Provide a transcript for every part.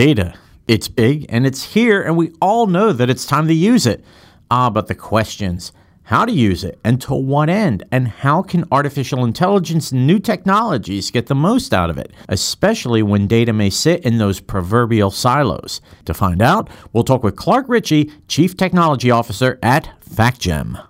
Data. It's big and it's here, and we all know that it's time to use it. Ah, but the questions how to use it and to what end, and how can artificial intelligence and new technologies get the most out of it, especially when data may sit in those proverbial silos. To find out, we'll talk with Clark Ritchie, Chief Technology Officer at FactGem.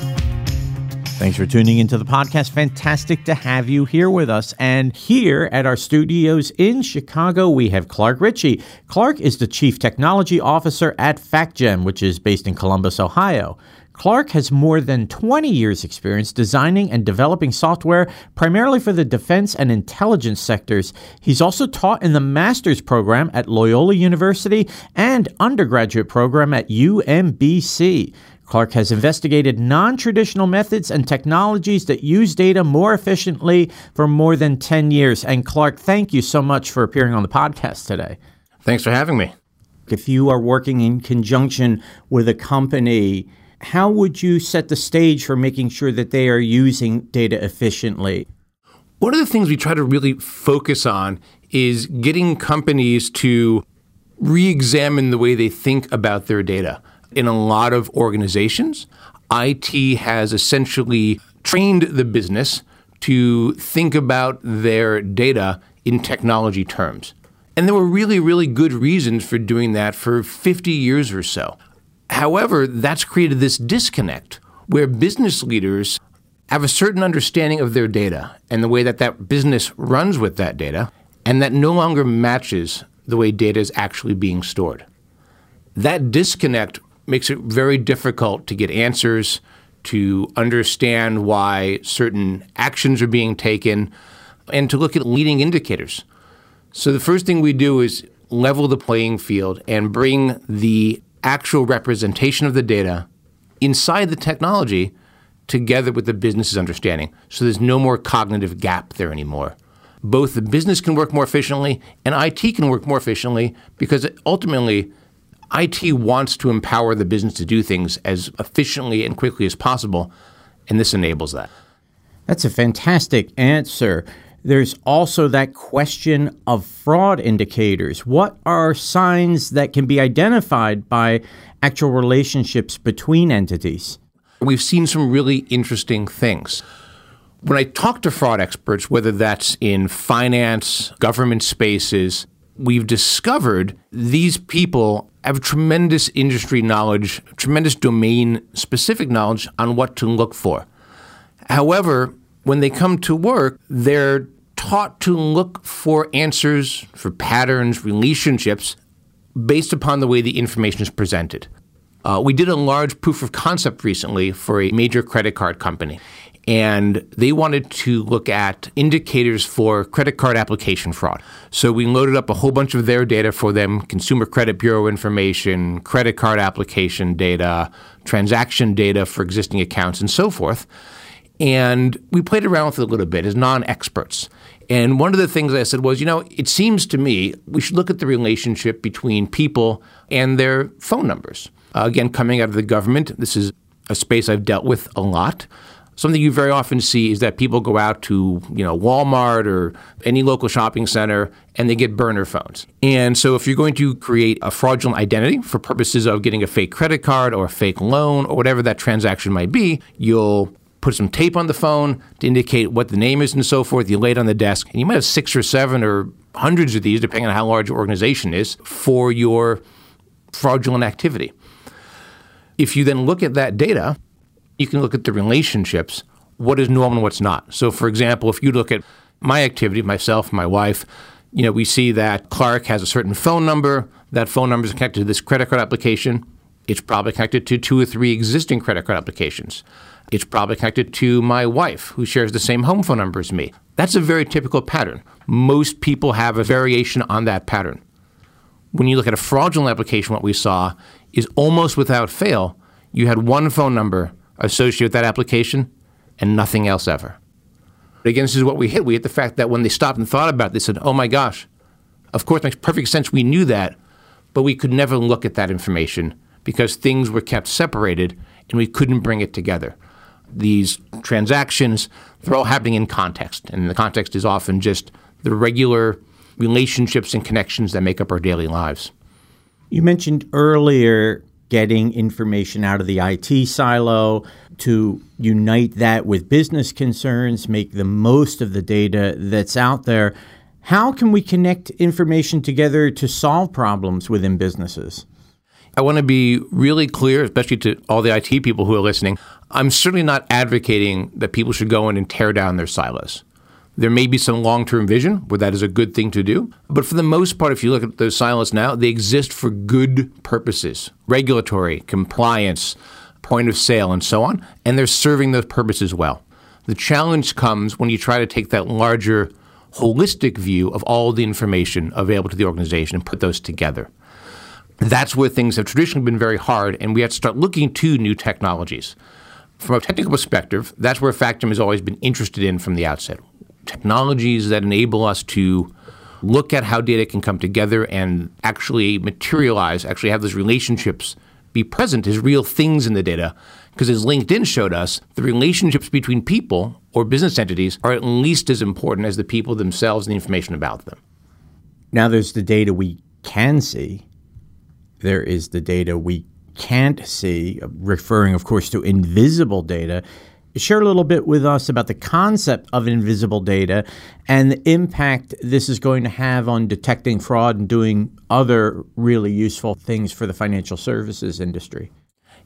Thanks for tuning into the podcast. Fantastic to have you here with us. And here at our studios in Chicago, we have Clark Ritchie. Clark is the Chief Technology Officer at FactGem, which is based in Columbus, Ohio. Clark has more than 20 years' experience designing and developing software primarily for the defense and intelligence sectors. He's also taught in the master's program at Loyola University and undergraduate program at UMBC. Clark has investigated non traditional methods and technologies that use data more efficiently for more than 10 years. And Clark, thank you so much for appearing on the podcast today. Thanks for having me. If you are working in conjunction with a company, how would you set the stage for making sure that they are using data efficiently? One of the things we try to really focus on is getting companies to re examine the way they think about their data in a lot of organizations, IT has essentially trained the business to think about their data in technology terms. And there were really, really good reasons for doing that for 50 years or so. However, that's created this disconnect where business leaders have a certain understanding of their data and the way that that business runs with that data, and that no longer matches the way data is actually being stored. That disconnect makes it very difficult to get answers, to understand why certain actions are being taken, and to look at leading indicators. So the first thing we do is level the playing field and bring the actual representation of the data inside the technology together with the business's understanding. So there's no more cognitive gap there anymore. Both the business can work more efficiently and IT can work more efficiently because ultimately IT wants to empower the business to do things as efficiently and quickly as possible, and this enables that. That's a fantastic answer. There's also that question of fraud indicators. What are signs that can be identified by actual relationships between entities? We've seen some really interesting things. When I talk to fraud experts, whether that's in finance, government spaces, we've discovered these people have tremendous industry knowledge, tremendous domain specific knowledge on what to look for. However, when they come to work, they're taught to look for answers, for patterns, relationships based upon the way the information is presented. Uh, we did a large proof of concept recently for a major credit card company and they wanted to look at indicators for credit card application fraud. So we loaded up a whole bunch of their data for them consumer credit bureau information, credit card application data, transaction data for existing accounts, and so forth. And we played around with it a little bit as non experts. And one of the things I said was, you know, it seems to me we should look at the relationship between people and their phone numbers. Uh, again, coming out of the government, this is a space I've dealt with a lot. Something you very often see is that people go out to, you know, Walmart or any local shopping center and they get burner phones. And so if you're going to create a fraudulent identity for purposes of getting a fake credit card or a fake loan or whatever that transaction might be, you'll put some tape on the phone to indicate what the name is and so forth. You lay it on the desk, and you might have six or seven or hundreds of these, depending on how large your organization is, for your fraudulent activity. If you then look at that data you can look at the relationships, what is normal and what's not. So, for example, if you look at my activity, myself, my wife, you know, we see that Clark has a certain phone number. That phone number is connected to this credit card application. It's probably connected to two or three existing credit card applications. It's probably connected to my wife, who shares the same home phone number as me. That's a very typical pattern. Most people have a variation on that pattern. When you look at a fraudulent application, what we saw is almost without fail, you had one phone number associated with that application and nothing else ever. Again, this is what we hit. We hit the fact that when they stopped and thought about it, they said, oh my gosh, of course, it makes perfect sense. We knew that, but we could never look at that information because things were kept separated and we couldn't bring it together. These transactions, they're all happening in context, and the context is often just the regular relationships and connections that make up our daily lives. You mentioned earlier getting information out of the IT silo to unite that with business concerns, make the most of the data that's out there. How can we connect information together to solve problems within businesses? I want to be really clear, especially to all the IT people who are listening. I'm certainly not advocating that people should go in and tear down their silos. There may be some long term vision where that is a good thing to do. But for the most part, if you look at those silos now, they exist for good purposes regulatory, compliance, point of sale, and so on. And they're serving those purposes well. The challenge comes when you try to take that larger, holistic view of all the information available to the organization and put those together that's where things have traditionally been very hard, and we have to start looking to new technologies. From a technical perspective, that's where FactGem has always been interested in from the outset. Technologies that enable us to look at how data can come together and actually materialize, actually have those relationships be present as real things in the data. Because as LinkedIn showed us, the relationships between people or business entities are at least as important as the people themselves and the information about them. Now there's the data we can see there is the data we can't see, referring, of course, to invisible data. Share a little bit with us about the concept of invisible data and the impact this is going to have on detecting fraud and doing other really useful things for the financial services industry.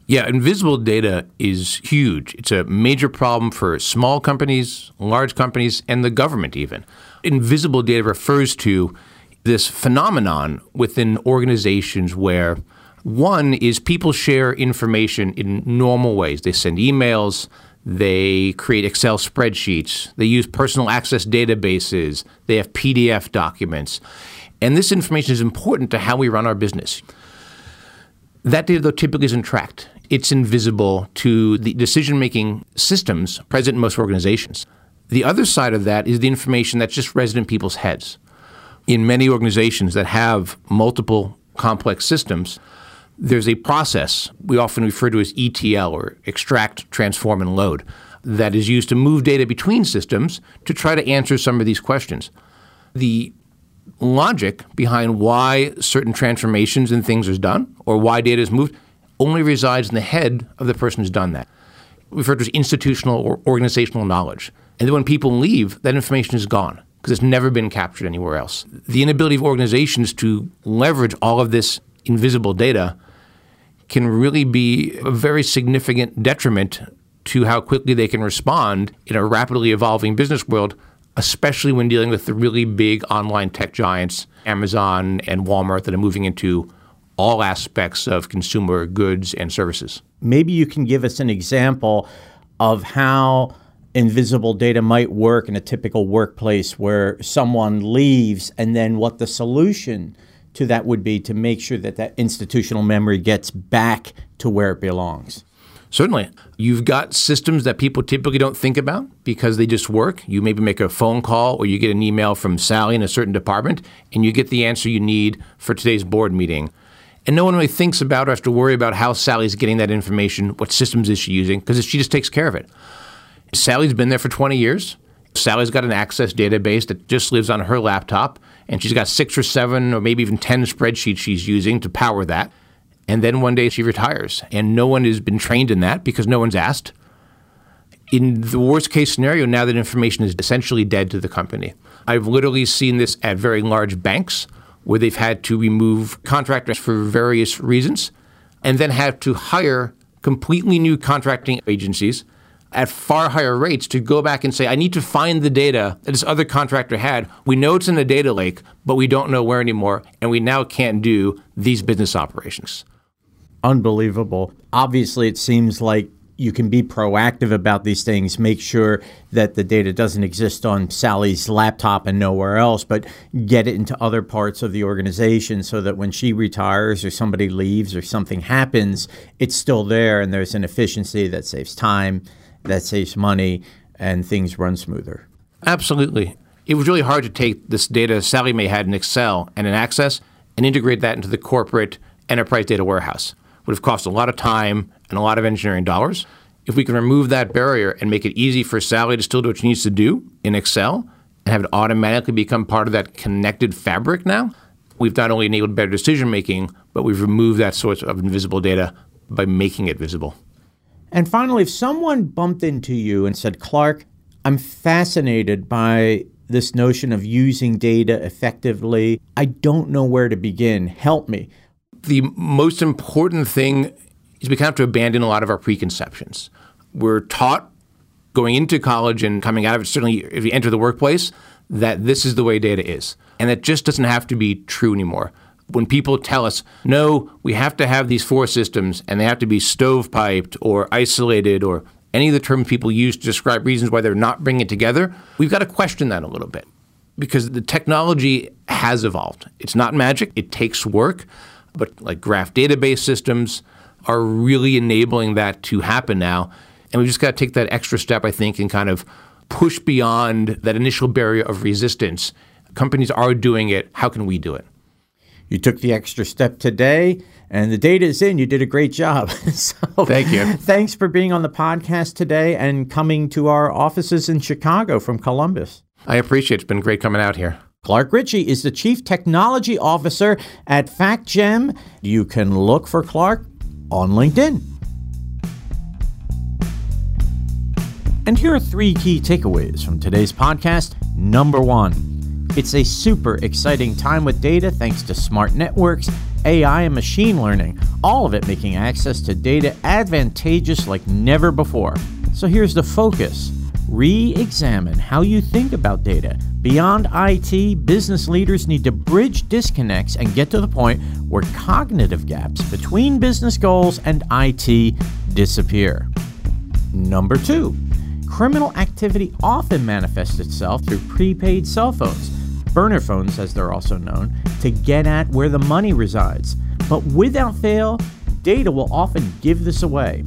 Yeah, invisible data is huge. It's a major problem for small companies, large companies, and the government, even. Invisible data refers to this phenomenon within organizations where one is people share information in normal ways. They send emails, they create Excel spreadsheets, they use personal access databases, they have PDF documents. And this information is important to how we run our business. That data, though, typically isn't tracked. It's invisible to the decision making systems present in most organizations. The other side of that is the information that's just resident people's heads in many organizations that have multiple complex systems, there's a process we often refer to as ETL or extract, transform, and load that is used to move data between systems to try to answer some of these questions. The logic behind why certain transformations and things are done or why data is moved only resides in the head of the person who's done that. We refer to as institutional or organizational knowledge. And then when people leave, that information is gone because it's never been captured anywhere else. The inability of organizations to leverage all of this invisible data can really be a very significant detriment to how quickly they can respond in a rapidly evolving business world, especially when dealing with the really big online tech giants, Amazon and Walmart, that are moving into all aspects of consumer goods and services. Maybe you can give us an example of how invisible data might work in a typical workplace where someone leaves and then what the solution to that would be to make sure that that institutional memory gets back to where it belongs. Certainly. You've got systems that people typically don't think about because they just work. You maybe make a phone call or you get an email from Sally in a certain department and you get the answer you need for today's board meeting. And no one really thinks about or has to worry about how Sally's getting that information, what systems is she using, because she just takes care of it. Sally's been there for 20 years. Sally's got an access database that just lives on her laptop, and she's got six or seven or maybe even 10 spreadsheets she's using to power that. And then one day she retires, and no one has been trained in that because no one's asked. In the worst case scenario, now that information is essentially dead to the company. I've literally seen this at very large banks where they've had to remove contractors for various reasons and then have to hire completely new contracting agencies at far higher rates to go back and say, I need to find the data that this other contractor had. We know it's in a data lake, but we don't know where anymore, and we now can't do these business operations. Unbelievable. Obviously, it seems like you can be proactive about these things, make sure that the data doesn't exist on Sally's laptop and nowhere else, but get it into other parts of the organization so that when she retires or somebody leaves or something happens, it's still there and there's an efficiency that saves time, that saves money, and things run smoother. Absolutely. It was really hard to take this data Sally May had in Excel and in Access and integrate that into the corporate enterprise data warehouse. Would have cost a lot of time and a lot of engineering dollars. If we can remove that barrier and make it easy for Sally to still do what she needs to do in Excel and have it automatically become part of that connected fabric now, we've not only enabled better decision making, but we've removed that source of invisible data by making it visible. And finally, if someone bumped into you and said, Clark, I'm fascinated by this notion of using data effectively, I don't know where to begin. Help me. The most important thing is we kind of have to abandon a lot of our preconceptions. We're taught going into college and coming out of it, certainly if you enter the workplace, that this is the way data is. And that just doesn't have to be true anymore. When people tell us, no, we have to have these four systems and they have to be stovepiped or isolated or any of the terms people use to describe reasons why they're not bringing it together, we've got to question that a little bit because the technology has evolved. It's not magic, it takes work, but like graph database systems, are really enabling that to happen now. And we've just got to take that extra step, I think, and kind of push beyond that initial barrier of resistance. Companies are doing it. How can we do it? You took the extra step today, and the data is in. You did a great job. so, Thank you. Thanks for being on the podcast today and coming to our offices in Chicago from Columbus. I appreciate it. It's been great coming out here. Clark Ritchie is the Chief Technology Officer at FactGem. You can look for Clark on LinkedIn. And here are three key takeaways from today's podcast. Number one, it's a super exciting time with data thanks to smart networks, AI, and machine learning, all of it making access to data advantageous like never before. So here's the focus re examine how you think about data. Beyond IT, business leaders need to bridge disconnects and get to the point where cognitive gaps between business goals and IT disappear. Number two, criminal activity often manifests itself through prepaid cell phones, burner phones as they're also known, to get at where the money resides. But without fail, data will often give this away.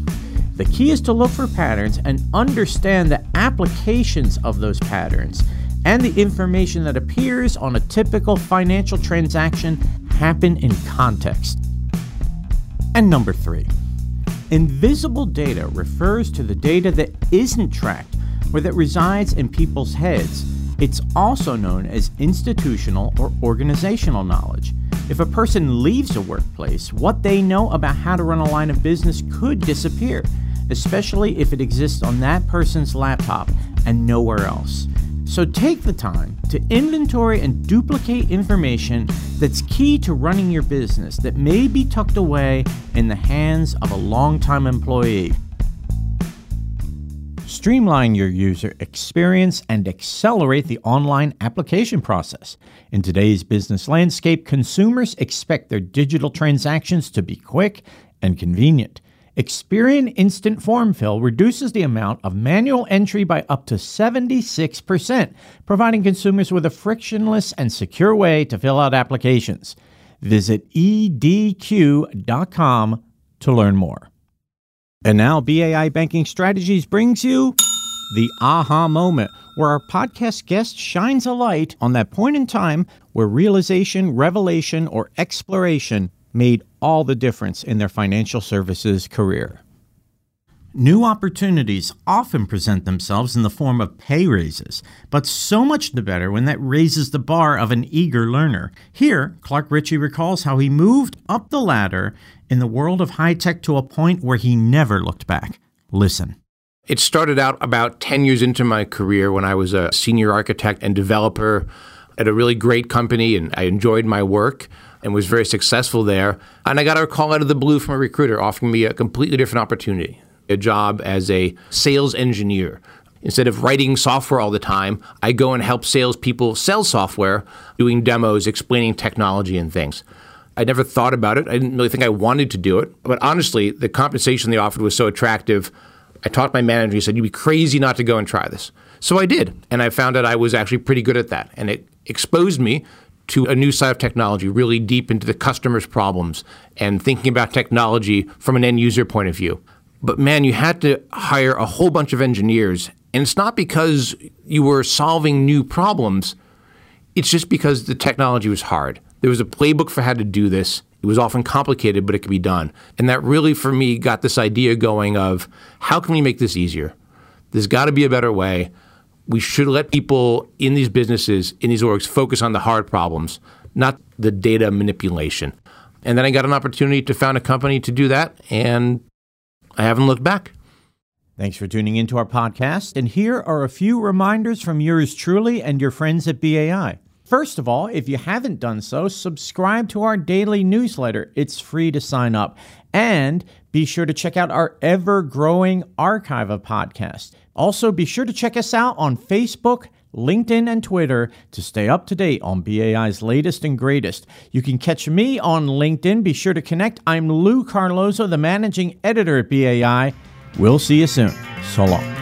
The key is to look for patterns and understand the applications of those patterns and the information that appears on a typical financial transaction happen in context. And number three, invisible data refers to the data that isn't tracked or that resides in people's heads. It's also known as institutional or organizational knowledge. If a person leaves a workplace, what they know about how to run a line of business could disappear especially if it exists on that person's laptop and nowhere else. So take the time to inventory and duplicate information that's key to running your business that may be tucked away in the hands of a longtime employee. Streamline your user experience and accelerate the online application process. In today's business landscape, consumers expect their digital transactions to be quick and convenient. Experian Instant Form Fill reduces the amount of manual entry by up to 76%, providing consumers with a frictionless and secure way to fill out applications. Visit edq.com to learn more. And now, BAI Banking Strategies brings you the aha moment, where our podcast guest shines a light on that point in time where realization, revelation, or exploration made all the difference in their financial services career. New opportunities often present themselves in the form of pay raises, but so much the better when that raises the bar of an eager learner. Here, Clark Ritchie recalls how he moved up the ladder in the world of high tech to a point where he never looked back. Listen. It started out about 10 years into my career when I was a senior architect and developer at a really great company and I enjoyed my work and was very successful there. And I got a call out of the blue from a recruiter offering me a completely different opportunity a job as a sales engineer. Instead of writing software all the time, I go and help salespeople sell software, doing demos, explaining technology and things. I never thought about it. I didn't really think I wanted to do it. But honestly, the compensation they offered was so attractive. I talked my manager. He said, You'd be crazy not to go and try this. So I did. And I found out I was actually pretty good at that. And it exposed me to a new side of technology, really deep into the customer's problems and thinking about technology from an end user point of view. But man, you had to hire a whole bunch of engineers. And it's not because you were solving new problems, it's just because the technology was hard. There was a playbook for how to do this. It was often complicated, but it could be done. And that really, for me, got this idea going of how can we make this easier? There's got to be a better way. We should let people in these businesses, in these orgs, focus on the hard problems, not the data manipulation. And then I got an opportunity to found a company to do that, and I haven't looked back. Thanks for tuning into our podcast. And here are a few reminders from yours truly and your friends at BAI. First of all, if you haven't done so, subscribe to our daily newsletter. It's free to sign up. And be sure to check out our ever growing archive of podcasts. Also, be sure to check us out on Facebook, LinkedIn, and Twitter to stay up to date on BAI's latest and greatest. You can catch me on LinkedIn. Be sure to connect. I'm Lou Carlozo, the managing editor at BAI. We'll see you soon. So long.